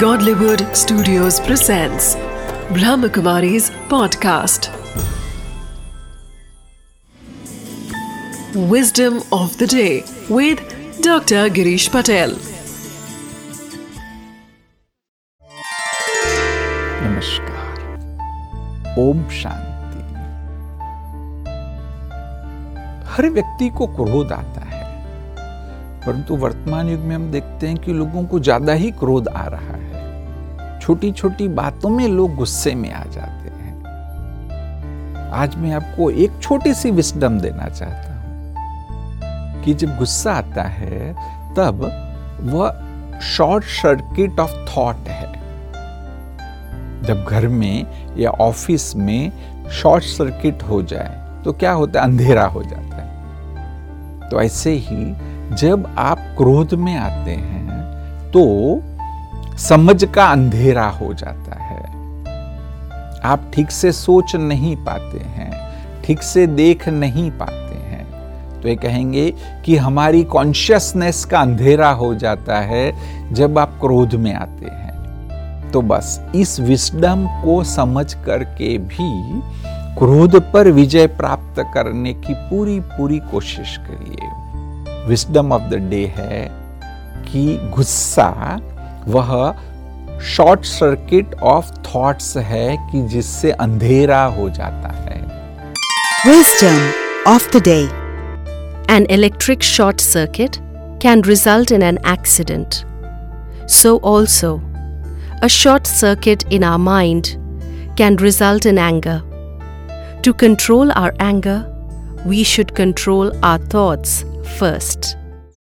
Godlywood Studios presents Brahmakumari's podcast. Wisdom of the day with Dr. Girish Patel. नमस्कार ओम शांति हर व्यक्ति को क्रोध आता है परंतु वर्तमान युग में हम देखते हैं कि लोगों को ज़्यादा ही क्रोध आ रहा है छोटी छोटी बातों में लोग गुस्से में आ जाते हैं। आज मैं आपको एक छोटी सी विस्डम देना चाहता हूँ कि जब गुस्सा आता है, तब वह शॉर्ट सर्किट ऑफ़ थॉट है। जब घर में या ऑफ़िस में शॉर्ट सर्किट हो जाए तो क्या होता है? अंधेरा हो जाता है। तो ऐसे ही जब आप क्रोध में आते हैं तो समझ का अंधेरा हो जाता है। आप ठीक से सोच नहीं पाते हैं, ठीक से देख नहीं पाते हैं। तो ये कहेंगे कि हमारी कॉन्शियसनेस का अंधेरा हो जाता है जब आप क्रोध में आते हैं। तो बस इस विस्डम को समझ करके भी क्रोध पर विजय प्राप्त करने की पूरी पूरी कोशिश करिए। विस्डम ऑफ़ द डे है कि गुस्सा वह शॉर्ट सर्किट ऑफ़ थॉट्स है कि जिससे अंधेरा हो जाता है। Wisdom of the day an electric short circuit can result in an accident so also a short circuit in our mind can result in anger to control our anger we should control our thoughts first